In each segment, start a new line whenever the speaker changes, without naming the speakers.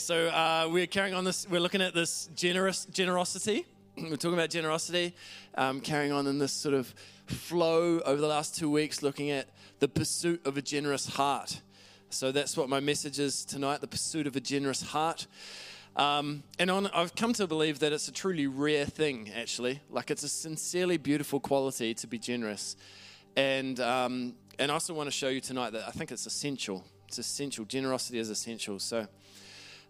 So uh, we're carrying on this. We're looking at this generous generosity. we're talking about generosity, um, carrying on in this sort of flow over the last two weeks, looking at the pursuit of a generous heart. So that's what my message is tonight: the pursuit of a generous heart. Um, and on, I've come to believe that it's a truly rare thing, actually. Like it's a sincerely beautiful quality to be generous. And um, and I also want to show you tonight that I think it's essential. It's essential. Generosity is essential. So.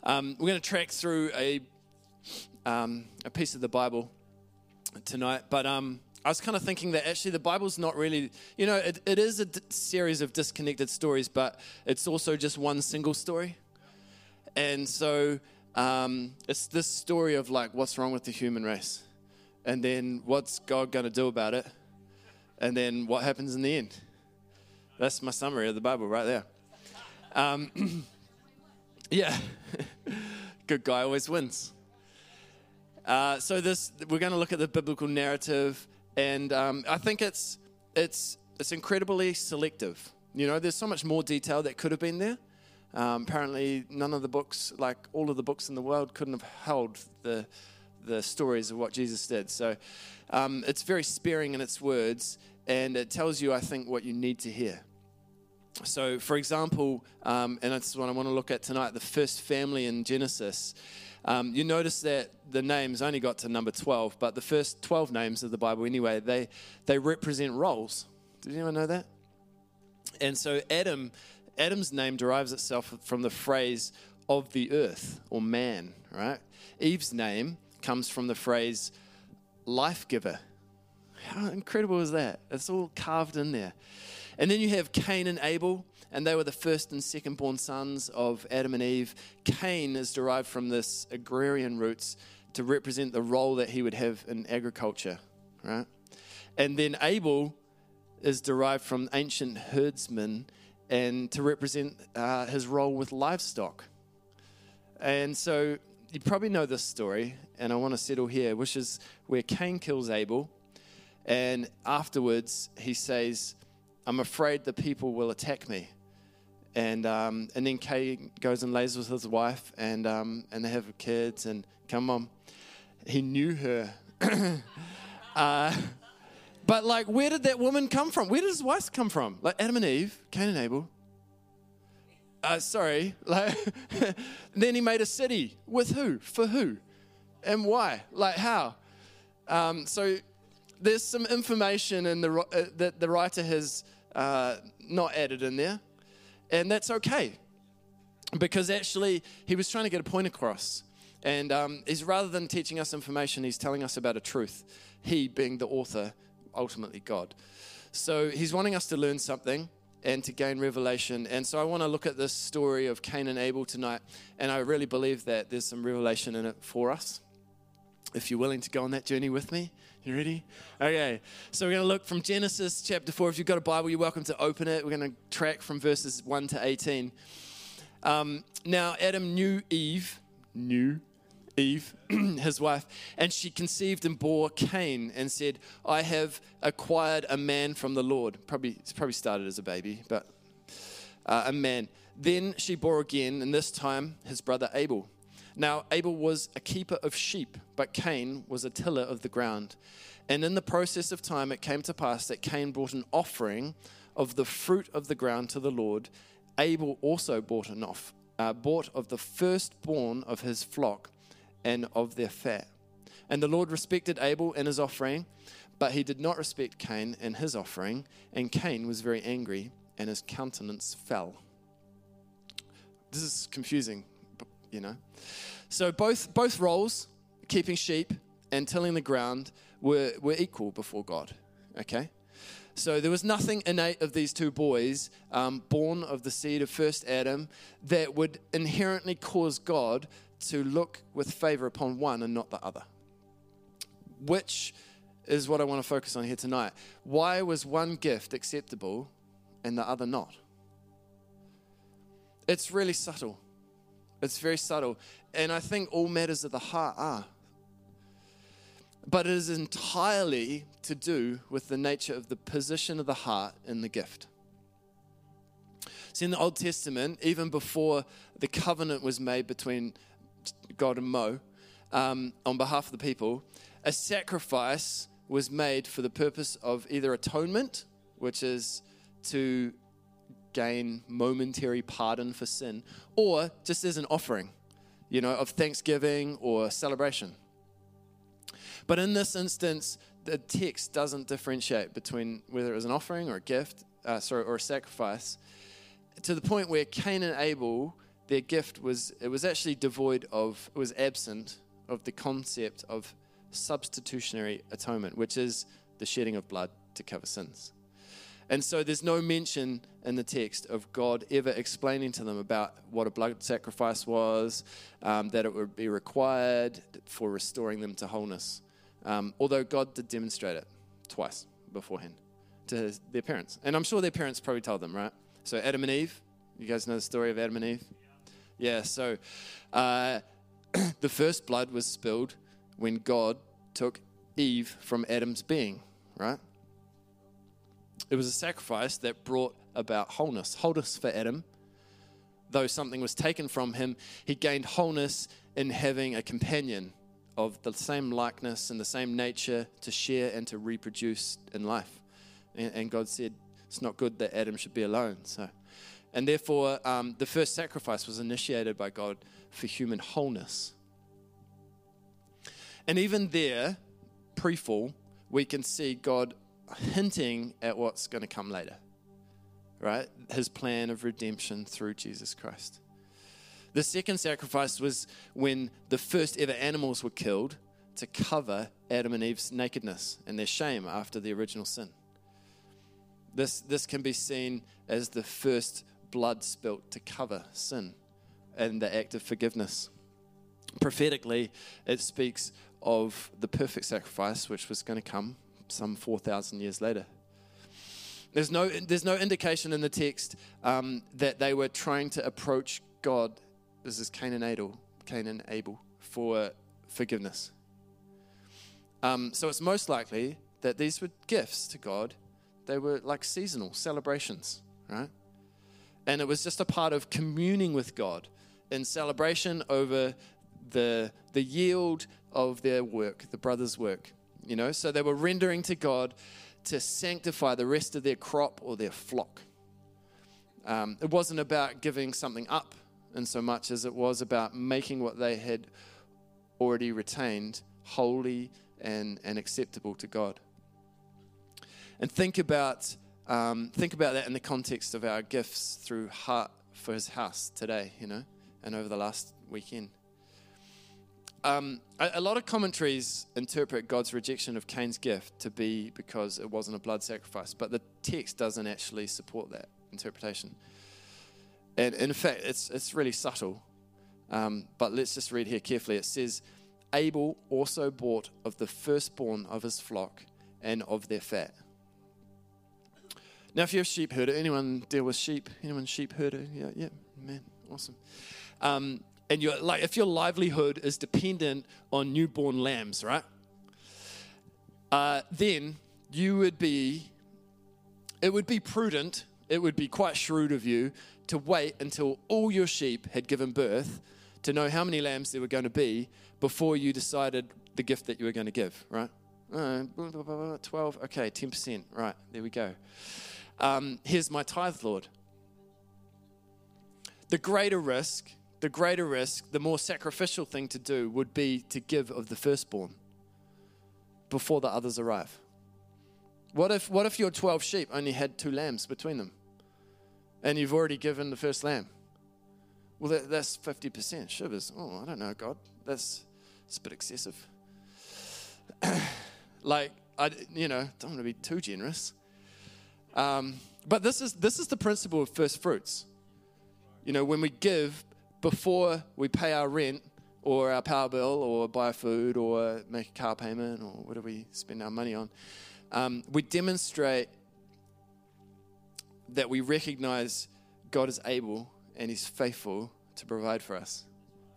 Um, we're going to track through a, um, a piece of the Bible tonight, but um, I was kind of thinking that actually the Bible's not really, you know, it, it is a d- series of disconnected stories, but it's also just one single story. And so um, it's this story of like what's wrong with the human race, and then what's God going to do about it, and then what happens in the end. That's my summary of the Bible right there. Yeah. Good guy always wins. Uh, so this we're going to look at the biblical narrative, and um, I think it's it's it's incredibly selective. You know, there's so much more detail that could have been there. Um, apparently, none of the books, like all of the books in the world, couldn't have held the the stories of what Jesus did. So um, it's very sparing in its words, and it tells you, I think, what you need to hear. So, for example, um, and that's what I want to look at tonight the first family in Genesis. Um, you notice that the names only got to number 12, but the first 12 names of the Bible, anyway, they, they represent roles. Did anyone know that? And so, Adam, Adam's name derives itself from the phrase of the earth or man, right? Eve's name comes from the phrase life giver. How incredible is that? It's all carved in there. And then you have Cain and Abel, and they were the first and second born sons of Adam and Eve. Cain is derived from this agrarian roots to represent the role that he would have in agriculture, right? And then Abel is derived from ancient herdsman and to represent uh, his role with livestock. And so you probably know this story, and I want to settle here, which is where Cain kills Abel, and afterwards he says, I'm afraid the people will attack me. And, um, and then Cain goes and lays with his wife, and, um, and they have kids, and come on. He knew her. uh, but, like, where did that woman come from? Where did his wife come from? Like, Adam and Eve, Cain and Abel. Uh, sorry. Like, then he made a city. With who? For who? And why? Like, how? Um, so there's some information in the, uh, that the writer has uh, not added in there, and that's okay because actually he was trying to get a point across. And um, he's rather than teaching us information, he's telling us about a truth. He being the author, ultimately God. So he's wanting us to learn something and to gain revelation. And so I want to look at this story of Cain and Abel tonight. And I really believe that there's some revelation in it for us. If you're willing to go on that journey with me, you ready? Okay, so we're going to look from Genesis chapter 4. If you've got a Bible, you're welcome to open it. We're going to track from verses 1 to 18. Um, now, Adam knew Eve, knew Eve, his wife, and she conceived and bore Cain and said, I have acquired a man from the Lord. Probably, it's probably started as a baby, but uh, a man. Then she bore again, and this time his brother Abel. Now, Abel was a keeper of sheep, but Cain was a tiller of the ground. And in the process of time, it came to pass that Cain brought an offering of the fruit of the ground to the Lord. Abel also bought an off, uh, bought of the firstborn of his flock and of their fat. And the Lord respected Abel and his offering, but he did not respect Cain and his offering. And Cain was very angry, and his countenance fell. This is confusing, you know. So both both roles, keeping sheep and tilling the ground, were, were equal before God. Okay? So there was nothing innate of these two boys, um, born of the seed of first Adam, that would inherently cause God to look with favor upon one and not the other. Which is what I want to focus on here tonight. Why was one gift acceptable and the other not? It's really subtle. It's very subtle. And I think all matters of the heart are. But it is entirely to do with the nature of the position of the heart in the gift. See, in the Old Testament, even before the covenant was made between God and Mo um, on behalf of the people, a sacrifice was made for the purpose of either atonement, which is to gain momentary pardon for sin, or just as an offering, you know, of thanksgiving or celebration. But in this instance, the text doesn't differentiate between whether it was an offering or a gift, uh, sorry, or a sacrifice, to the point where Cain and Abel, their gift was it was actually devoid of, it was absent of the concept of substitutionary atonement, which is the shedding of blood to cover sins. And so there's no mention in the text of God ever explaining to them about what a blood sacrifice was, um, that it would be required for restoring them to wholeness. Um, although God did demonstrate it twice beforehand to his, their parents. And I'm sure their parents probably told them, right? So Adam and Eve, you guys know the story of Adam and Eve? Yeah, so uh, the first blood was spilled when God took Eve from Adam's being, right? It was a sacrifice that brought about wholeness, wholeness for Adam. Though something was taken from him, he gained wholeness in having a companion of the same likeness and the same nature to share and to reproduce in life. And, and God said, It's not good that Adam should be alone. So, and therefore, um, the first sacrifice was initiated by God for human wholeness. And even there, pre fall, we can see God hinting at what's going to come later, right? His plan of redemption through Jesus Christ. The second sacrifice was when the first ever animals were killed to cover Adam and Eve's nakedness and their shame after the original sin. This, this can be seen as the first blood spilt to cover sin and the act of forgiveness. Prophetically, it speaks of the perfect sacrifice which was going to come some 4,000 years later. There's no, there's no indication in the text um, that they were trying to approach God this is Cain and Abel, Cain and Abel for forgiveness. Um, so it's most likely that these were gifts to God. They were like seasonal celebrations, right? And it was just a part of communing with God in celebration over the, the yield of their work, the brothers' work. You know, so they were rendering to God to sanctify the rest of their crop or their flock. Um, it wasn't about giving something up in so much as it was about making what they had already retained holy and, and acceptable to God. And think about, um, think about that in the context of our gifts through Heart for His House today, you know, and over the last weekend. Um, a, a, lot of commentaries interpret God's rejection of Cain's gift to be because it wasn't a blood sacrifice, but the text doesn't actually support that interpretation. And in fact, it's, it's really subtle. Um, but let's just read here carefully. It says, Abel also bought of the firstborn of his flock and of their fat. Now, if you're a sheep herder, anyone deal with sheep? Anyone sheep herder? Yeah, yeah, man, awesome. Um, and you're like, if your livelihood is dependent on newborn lambs, right? Uh, then you would be, it would be prudent, it would be quite shrewd of you to wait until all your sheep had given birth to know how many lambs there were going to be before you decided the gift that you were going to give, right? Uh, 12, okay, 10%, right, there we go. Um, here's my tithe, Lord. The greater risk, the greater risk, the more sacrificial thing to do would be to give of the firstborn before the others arrive. What if, what if your 12 sheep only had two lambs between them? and you've already given the first lamb. Well, that, that's 50%. Shivers. Oh, I don't know, God. That's, a bit excessive. like, I, you know, don't want to be too generous. Um, but this is, this is the principle of first fruits. You know, when we give before we pay our rent or our power bill or buy food or make a car payment or whatever we spend our money on, um, we demonstrate that we recognize God is able and He's faithful to provide for us,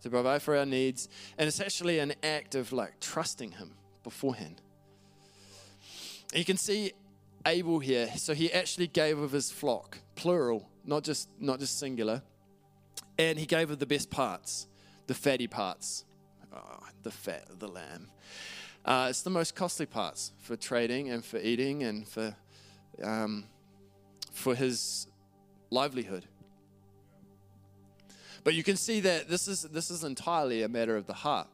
to provide for our needs. And it's actually an act of like trusting Him beforehand. You can see Abel here. So he actually gave of his flock, plural, not just not just singular. And he gave her the best parts, the fatty parts, oh, the fat the lamb. Uh, it's the most costly parts for trading and for eating and for um, for his livelihood. But you can see that this is this is entirely a matter of the heart.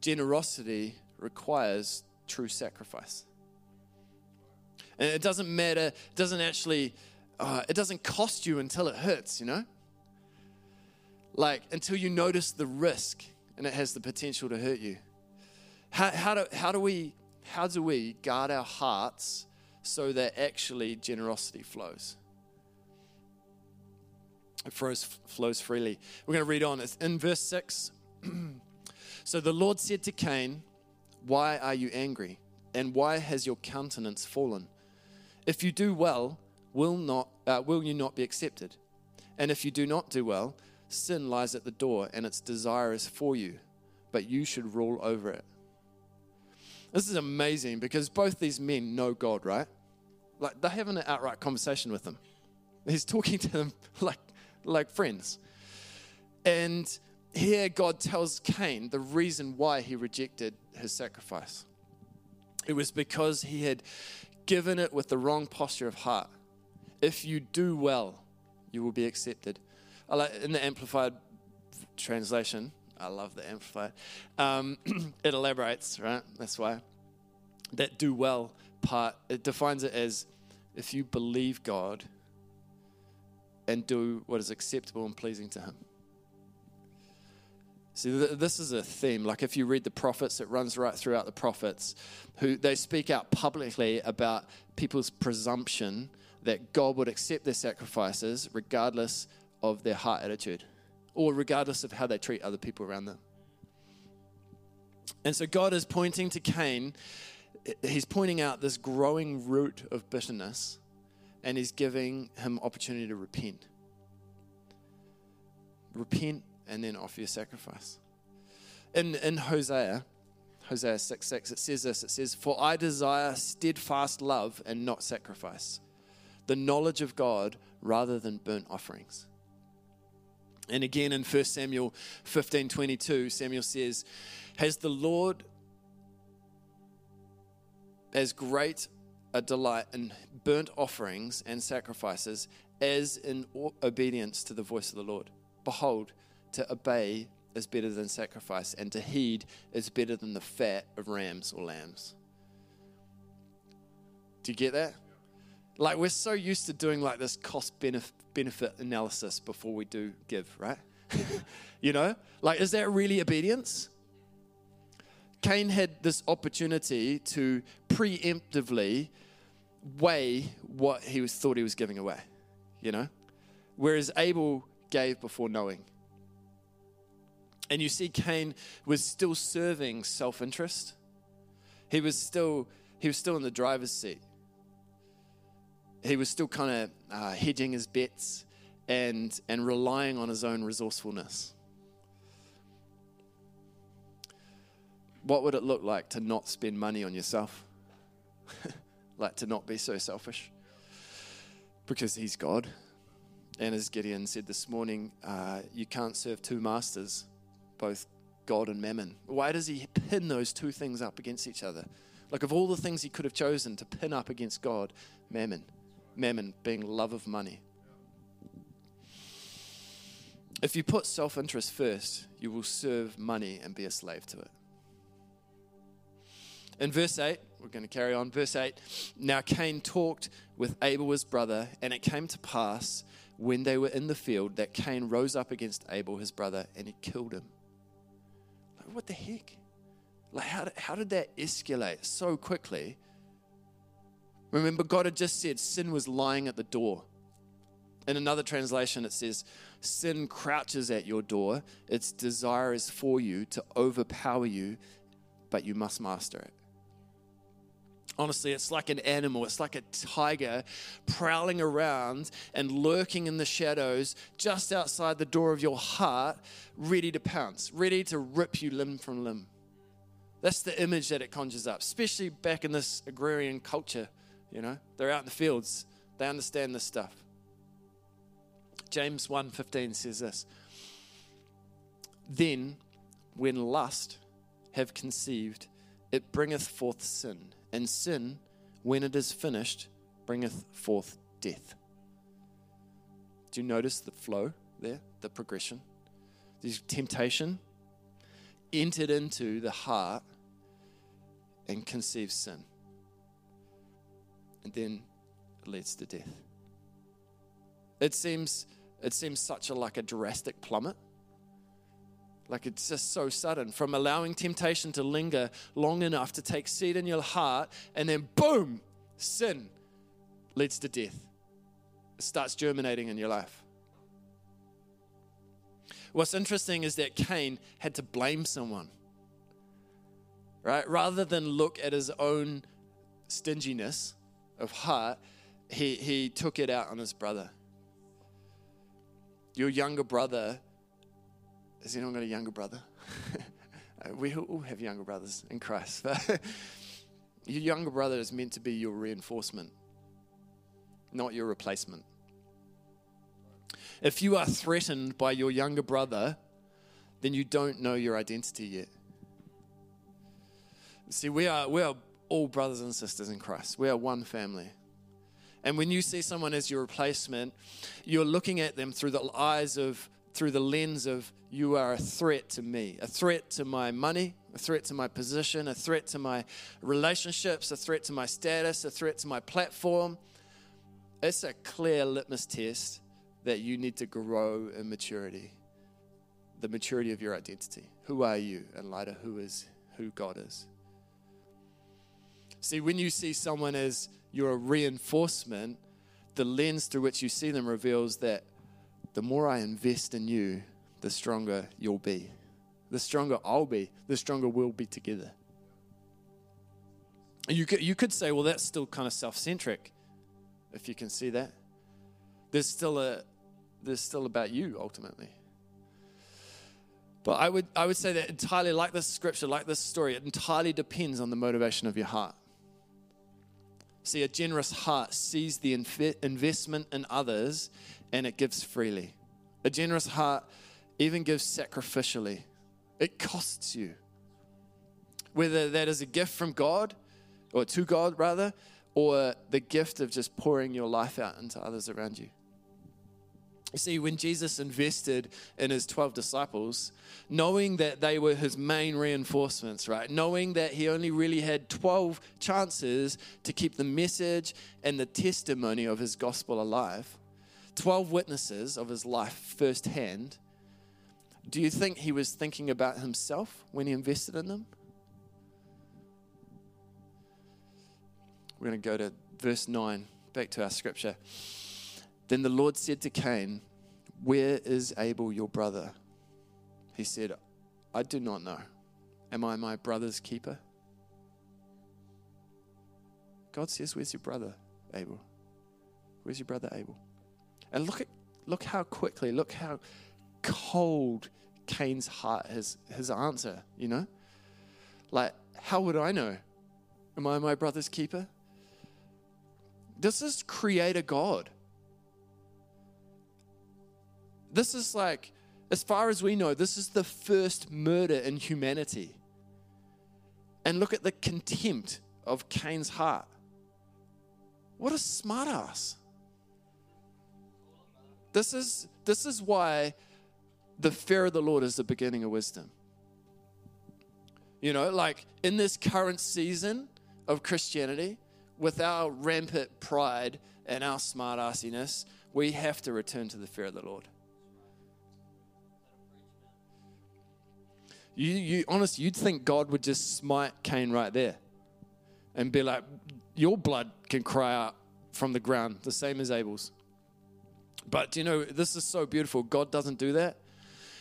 Generosity requires true sacrifice. And it doesn't matter, it doesn't actually, uh, it doesn't cost you until it hurts, you know? Like until you notice the risk and it has the potential to hurt you. How, how, do, how, do, we, how do we guard our hearts so that actually generosity flows? It flows, flows freely. We're going to read on. It's in verse 6. so the Lord said to Cain, Why are you angry? And why has your countenance fallen? If you do well, will, not, uh, will you not be accepted? And if you do not do well, sin lies at the door and its desire is for you, but you should rule over it. This is amazing because both these men know God, right? Like they're having an outright conversation with him. He's talking to them like, like friends. And here God tells Cain the reason why he rejected his sacrifice. It was because he had given it with the wrong posture of heart. If you do well, you will be accepted. In the Amplified translation, I love the Amplified, um, it elaborates, right? That's why. That do well part, it defines it as if you believe God and do what is acceptable and pleasing to Him. See, this is a theme. Like if you read the prophets, it runs right throughout the prophets, who they speak out publicly about people's presumption that God would accept their sacrifices regardless of their heart attitude or regardless of how they treat other people around them. And so God is pointing to Cain, he's pointing out this growing root of bitterness, and he's giving him opportunity to repent. Repent and then offer your sacrifice. In, in Hosea, Hosea 6 6, it says this it says, For I desire steadfast love and not sacrifice, the knowledge of God rather than burnt offerings. And again in 1 Samuel 15 22, Samuel says, Has the Lord as great a delight in burnt offerings and sacrifices as in obedience to the voice of the Lord? Behold, to obey is better than sacrifice, and to heed is better than the fat of rams or lambs. Do you get that? Like, we're so used to doing like this cost benefit analysis before we do give, right? you know? Like, is that really obedience? Cain had this opportunity to preemptively weigh what he was thought he was giving away, you know? Whereas Abel gave before knowing. And you see, Cain was still serving self interest. He was still he was still in the driver's seat. He was still kind of uh, hedging his bets and and relying on his own resourcefulness. What would it look like to not spend money on yourself? like to not be so selfish? Because he's God. And as Gideon said this morning, uh, you can't serve two masters both God and mammon. Why does he pin those two things up against each other? Like, of all the things he could have chosen to pin up against God, mammon. Mammon being love of money. If you put self interest first, you will serve money and be a slave to it. In verse 8, we're going to carry on. Verse 8 Now Cain talked with Abel his brother, and it came to pass when they were in the field that Cain rose up against Abel his brother and he killed him Like, what the heck? Like, how did, how did that escalate so quickly? Remember, God had just said sin was lying at the door. In another translation, it says, Sin crouches at your door. Its desire is for you to overpower you, but you must master it. Honestly, it's like an animal. It's like a tiger prowling around and lurking in the shadows just outside the door of your heart, ready to pounce, ready to rip you limb from limb. That's the image that it conjures up, especially back in this agrarian culture. You know, they're out in the fields, they understand this stuff. James 1:15 says this. Then when lust have conceived, it bringeth forth sin, and sin, when it is finished, bringeth forth death. Do you notice the flow there, the progression? This temptation entered into the heart and conceived sin. And then it leads to death. It seems it seems such a like a drastic plummet. Like it's just so sudden from allowing temptation to linger long enough to take seed in your heart, and then boom, sin leads to death. It starts germinating in your life. What's interesting is that Cain had to blame someone, right? Rather than look at his own stinginess of heart, he, he took it out on his brother. Your younger brother has anyone got a younger brother? Uh, we all have younger brothers in Christ. But your younger brother is meant to be your reinforcement, not your replacement. If you are threatened by your younger brother, then you don't know your identity yet. See, we are, we are all brothers and sisters in Christ. We are one family. And when you see someone as your replacement, you're looking at them through the eyes of through the lens of you are a threat to me, a threat to my money, a threat to my position, a threat to my relationships, a threat to my status, a threat to my platform. It's a clear litmus test that you need to grow in maturity, the maturity of your identity. Who are you in light of who is who God is? See, when you see someone as your reinforcement, the lens through which you see them reveals that the more I invest in you, the stronger you'll be. The stronger I'll be, the stronger we'll be together. You could, you could say, well, that's still kind of self centric, if you can see that. There's still, a, there's still about you ultimately. But I would, I would say that entirely, like this scripture, like this story, it entirely depends on the motivation of your heart. See, a generous heart sees the inv- investment in others and it gives freely. A generous heart even gives sacrificially. It costs you. Whether that is a gift from God, or to God rather, or the gift of just pouring your life out into others around you. See, when Jesus invested in his 12 disciples, knowing that they were his main reinforcements, right? Knowing that he only really had 12 chances to keep the message and the testimony of his gospel alive, 12 witnesses of his life firsthand, do you think he was thinking about himself when he invested in them? We're going to go to verse 9, back to our scripture. Then the Lord said to Cain, Where is Abel, your brother? He said, I do not know. Am I my brother's keeper? God says, Where's your brother, Abel? Where's your brother, Abel? And look at look how quickly, look how cold Cain's heart his his answer, you know? Like, how would I know? Am I my brother's keeper? Does This is creator God. This is like, as far as we know, this is the first murder in humanity. And look at the contempt of Cain's heart. What a smartass. This is, this is why the fear of the Lord is the beginning of wisdom. You know, like in this current season of Christianity, with our rampant pride and our smart assiness, we have to return to the fear of the Lord. You, you honest, you'd think God would just smite Cain right there and be like, Your blood can cry out from the ground, the same as Abel's. But you know, this is so beautiful. God doesn't do that.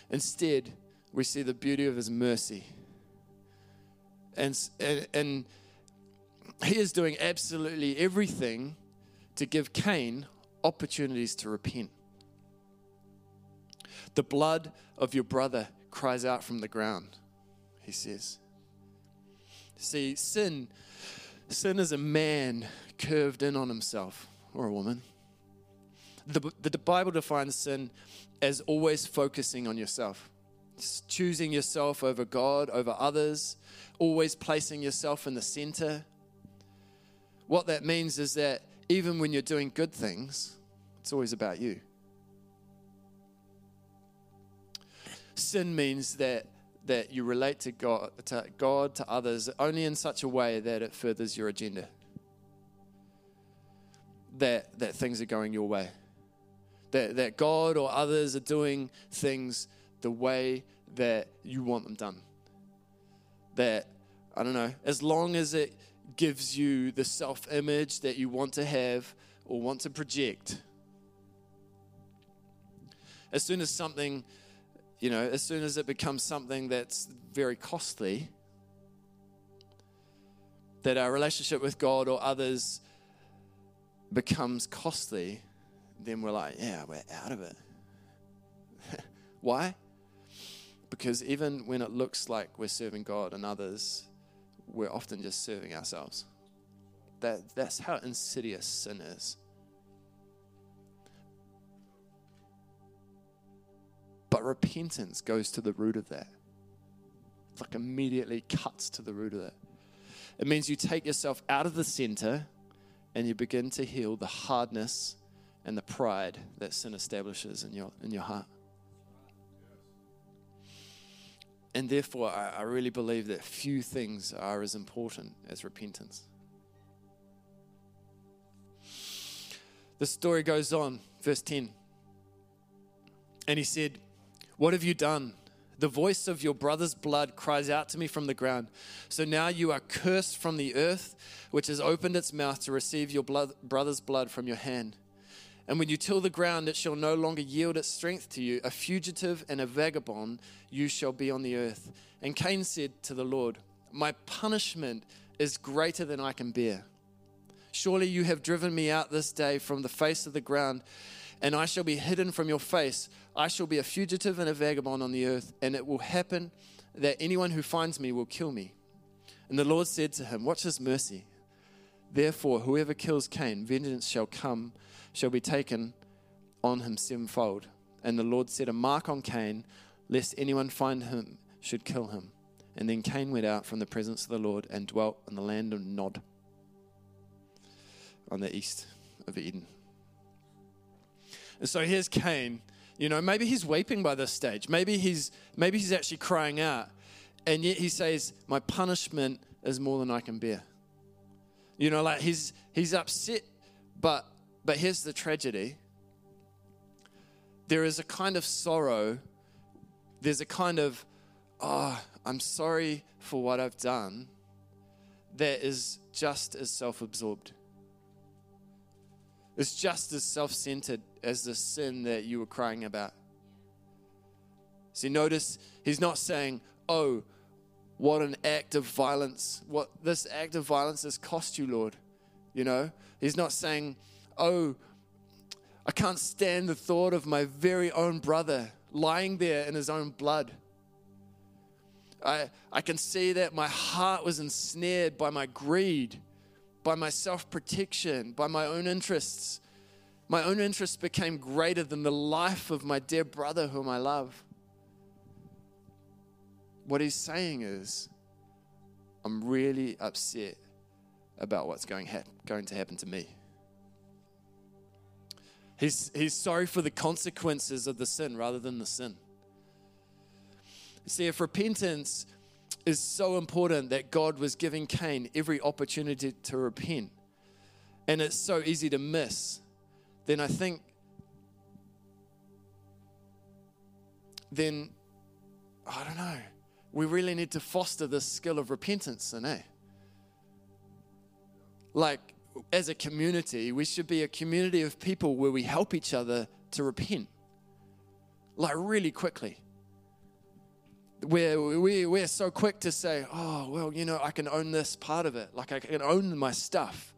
Instead, we see the beauty of his mercy. And, and, and he is doing absolutely everything to give Cain opportunities to repent. The blood of your brother cries out from the ground, he says. See, sin, sin is a man curved in on himself, or a woman The, the Bible defines sin as always focusing on yourself, Just choosing yourself over God, over others, always placing yourself in the center. What that means is that even when you're doing good things, it's always about you. Sin means that that you relate to God, to God, to others, only in such a way that it furthers your agenda. That that things are going your way. That that God or others are doing things the way that you want them done. That I don't know, as long as it gives you the self-image that you want to have or want to project. As soon as something you know, as soon as it becomes something that's very costly, that our relationship with God or others becomes costly, then we're like, yeah, we're out of it. Why? Because even when it looks like we're serving God and others, we're often just serving ourselves. That, that's how insidious sin is. But repentance goes to the root of that. It's like immediately cuts to the root of that. It means you take yourself out of the center and you begin to heal the hardness and the pride that sin establishes in your, in your heart. And therefore, I, I really believe that few things are as important as repentance. The story goes on, verse 10. And he said, what have you done? The voice of your brother's blood cries out to me from the ground. So now you are cursed from the earth, which has opened its mouth to receive your blood, brother's blood from your hand. And when you till the ground, it shall no longer yield its strength to you. A fugitive and a vagabond you shall be on the earth. And Cain said to the Lord, My punishment is greater than I can bear. Surely you have driven me out this day from the face of the ground, and I shall be hidden from your face. I shall be a fugitive and a vagabond on the earth, and it will happen that anyone who finds me will kill me. And the Lord said to him, Watch his mercy. Therefore, whoever kills Cain, vengeance shall come, shall be taken on him sevenfold. And the Lord set a mark on Cain, lest anyone find him should kill him. And then Cain went out from the presence of the Lord and dwelt in the land of Nod, on the east of Eden. And so here's Cain you know, maybe he's weeping by this stage. Maybe he's maybe he's actually crying out. And yet he says, "My punishment is more than I can bear." You know, like he's he's upset, but but here's the tragedy. There is a kind of sorrow. There's a kind of, oh, I'm sorry for what I've done. That is just as self-absorbed. It's just as self-centered as the sin that you were crying about. See, notice he's not saying, Oh, what an act of violence. What this act of violence has cost you, Lord. You know, he's not saying, Oh, I can't stand the thought of my very own brother lying there in his own blood. I, I can see that my heart was ensnared by my greed, by my self protection, by my own interests. My own interests became greater than the life of my dear brother whom I love. What he's saying is, I'm really upset about what's going, going to happen to me. He's, he's sorry for the consequences of the sin rather than the sin. See, if repentance is so important that God was giving Cain every opportunity to repent, and it's so easy to miss, then I think then I don't know. We really need to foster this skill of repentance, and eh? Like as a community, we should be a community of people where we help each other to repent. Like really quickly. Where we, we're so quick to say, oh, well, you know, I can own this part of it. Like I can own my stuff.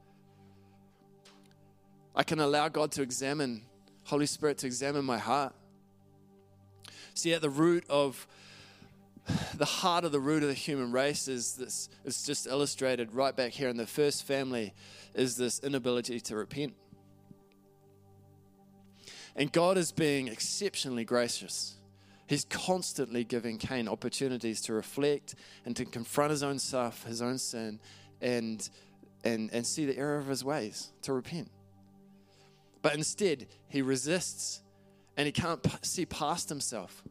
I can allow God to examine, Holy Spirit to examine my heart. See, at the root of the heart of the root of the human race is this, it's just illustrated right back here in the first family, is this inability to repent. And God is being exceptionally gracious. He's constantly giving Cain opportunities to reflect and to confront his own self, his own sin, and, and, and see the error of his ways, to repent. But instead, he resists and he can't p- see past himself.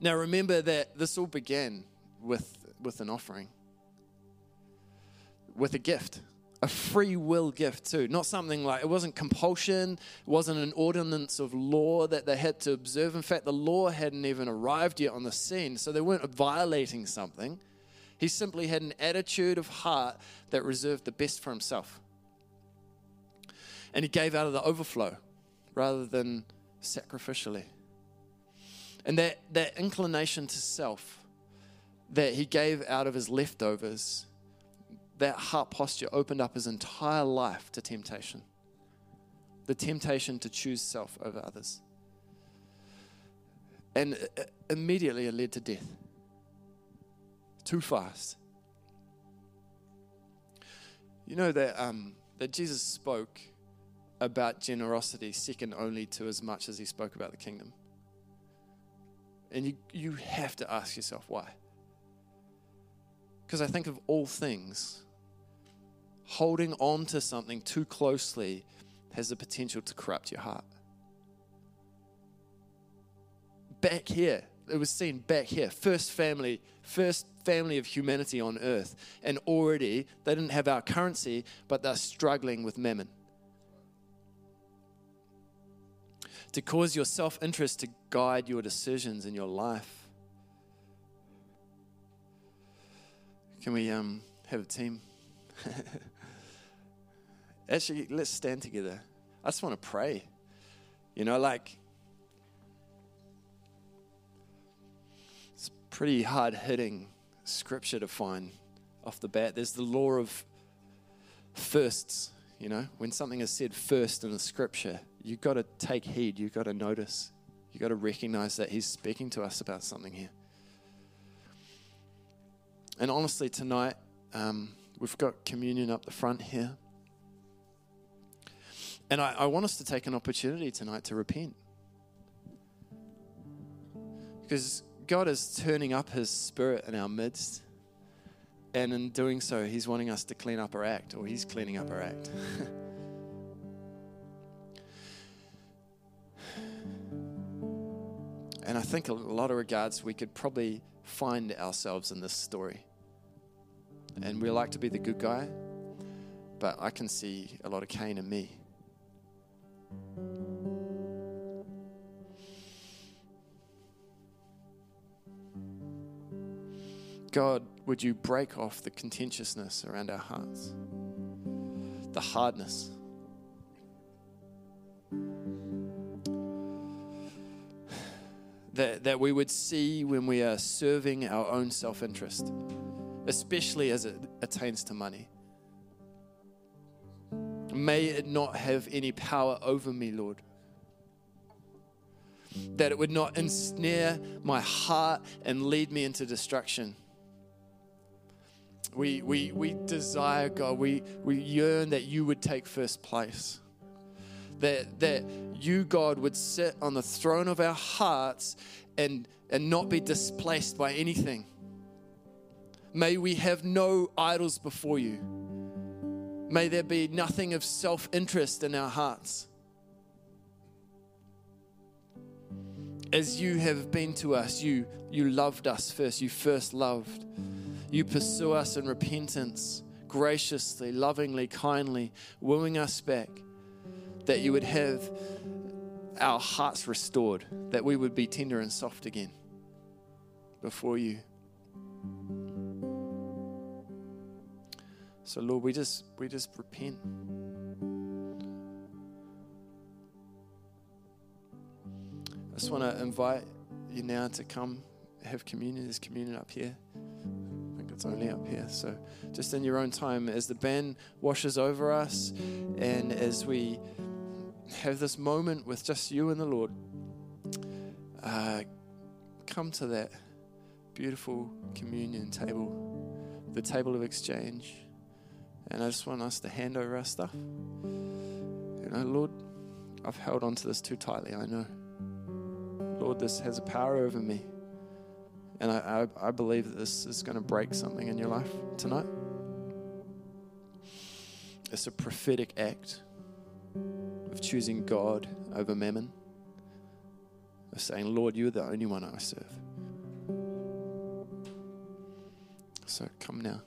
Now, remember that this all began with, with an offering, with a gift a free will gift too. Not something like it wasn't compulsion, it wasn't an ordinance of law that they had to observe. In fact, the law hadn't even arrived yet on the scene, so they weren't violating something. He simply had an attitude of heart that reserved the best for himself. And he gave out of the overflow rather than sacrificially. And that, that inclination to self that he gave out of his leftovers that heart posture opened up his entire life to temptation the temptation to choose self over others. And immediately it led to death. Too fast. You know that, um, that Jesus spoke about generosity second only to as much as he spoke about the kingdom. And you, you have to ask yourself why. Because I think of all things, holding on to something too closely has the potential to corrupt your heart. Back here, it was seen back here, first family, first family of humanity on earth. And already they didn't have our currency, but they're struggling with mammon. To cause your self interest to guide your decisions in your life. Can we um, have a team? Actually, let's stand together. I just want to pray. You know, like, it's pretty hard hitting scripture to find off the bat. There's the law of firsts. You know, when something is said first in the scripture, you've got to take heed, you've got to notice, you've got to recognize that He's speaking to us about something here. And honestly, tonight, um, we've got communion up the front here. And I, I want us to take an opportunity tonight to repent. Because God is turning up His Spirit in our midst. And in doing so, He's wanting us to clean up our act, or He's cleaning up our act. and I think a lot of regards, we could probably find ourselves in this story. And we like to be the good guy, but I can see a lot of Cain in me. God, would you break off the contentiousness around our hearts, the hardness? That, that we would see when we are serving our own self interest, especially as it attains to money. May it not have any power over me, Lord. That it would not ensnare my heart and lead me into destruction. We, we, we desire, God, we, we yearn that you would take first place. That, that you, God, would sit on the throne of our hearts and, and not be displaced by anything. May we have no idols before you. May there be nothing of self interest in our hearts. As you have been to us, you, you loved us first. You first loved. You pursue us in repentance, graciously, lovingly, kindly, wooing us back, that you would have our hearts restored, that we would be tender and soft again before you. So Lord, we just we just repent. I just want to invite you now to come have communion. There's communion up here. It's only up here. So just in your own time, as the band washes over us, and as we have this moment with just you and the Lord, uh, come to that beautiful communion table, the table of exchange. And I just want us to hand over our stuff. You know, Lord, I've held on to this too tightly, I know. Lord, this has a power over me. And I, I, I believe that this is going to break something in your life tonight. It's a prophetic act of choosing God over mammon, of saying, Lord, you're the only one I serve. So come now.